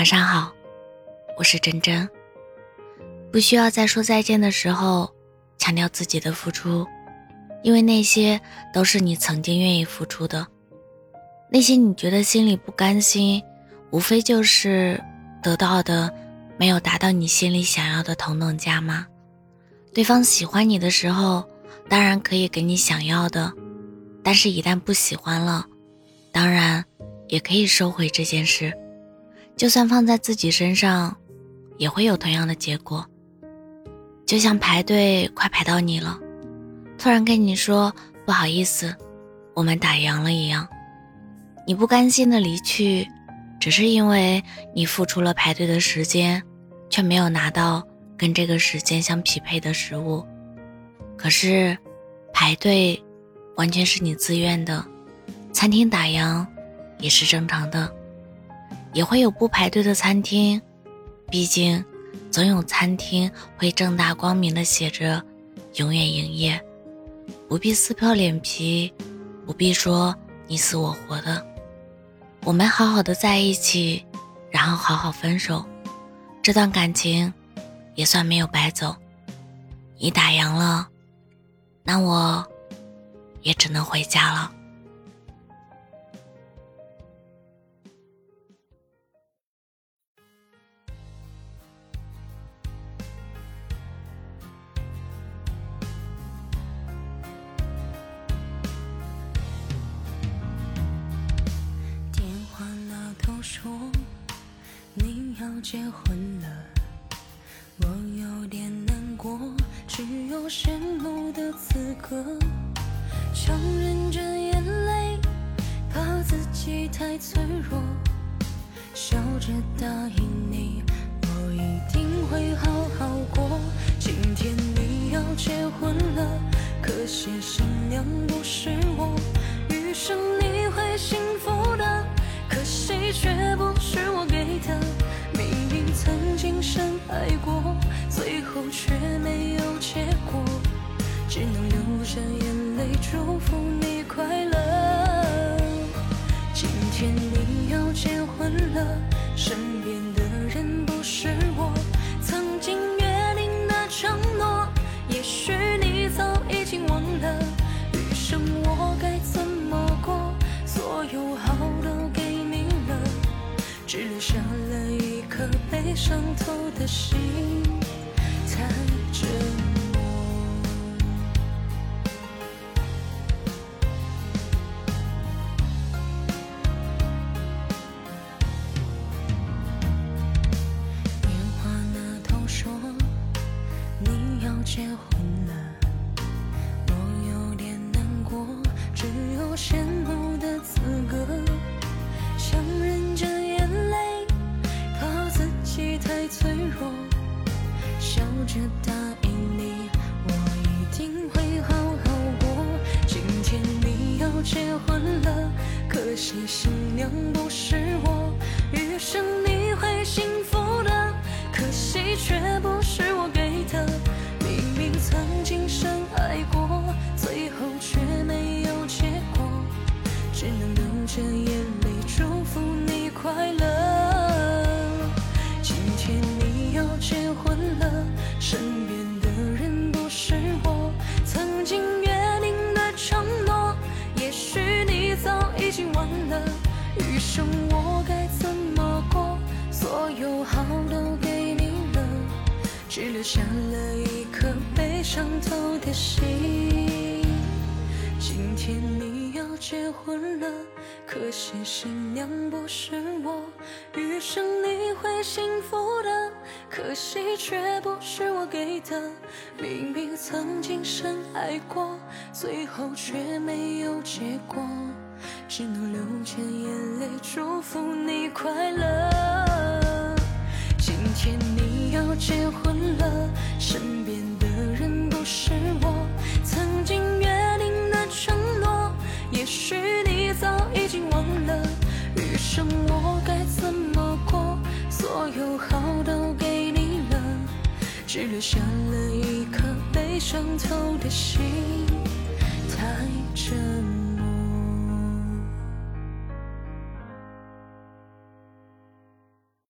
晚上好，我是真真。不需要在说再见的时候强调自己的付出，因为那些都是你曾经愿意付出的。那些你觉得心里不甘心，无非就是得到的没有达到你心里想要的同等价吗？对方喜欢你的时候，当然可以给你想要的，但是一旦不喜欢了，当然也可以收回这件事。就算放在自己身上，也会有同样的结果。就像排队快排到你了，突然跟你说不好意思，我们打烊了一样，你不甘心的离去，只是因为你付出了排队的时间，却没有拿到跟这个时间相匹配的食物。可是，排队完全是你自愿的，餐厅打烊也是正常的，也会有不排队的餐厅，毕竟。总有餐厅会正大光明的写着“永远营业”，不必撕破脸皮，不必说你死我活的。我们好好的在一起，然后好好分手，这段感情也算没有白走。你打烊了，那我也只能回家了。说你要结婚了，我有点难过，只有羡慕的资格。强忍着眼泪，怕自己太脆弱，笑着答应你，有结果，只能流着眼泪祝福你快乐。今天你要结婚了，身边的人不是我，曾经约定的承诺，也许你早已经忘了，余生我该怎么过？所有好都给你了。只留下了一颗被伤透的心，着答应你，我一定会好好过。今天你要结婚了，可惜新娘不是我，余生你会幸福的，可惜却不是我给的。明明曾早已经忘了。余生我该怎么过？所有好都给你了，只留下了一颗被伤透的心。今天你要结婚了，可惜新娘不是我，余生你会幸福的。可惜却不是我给的，明明曾经深爱过，最后却没有结果，只能流着眼泪祝福你快乐。今天你要结婚了，身边的人不是我曾经留下了一颗被伤透的心，太真。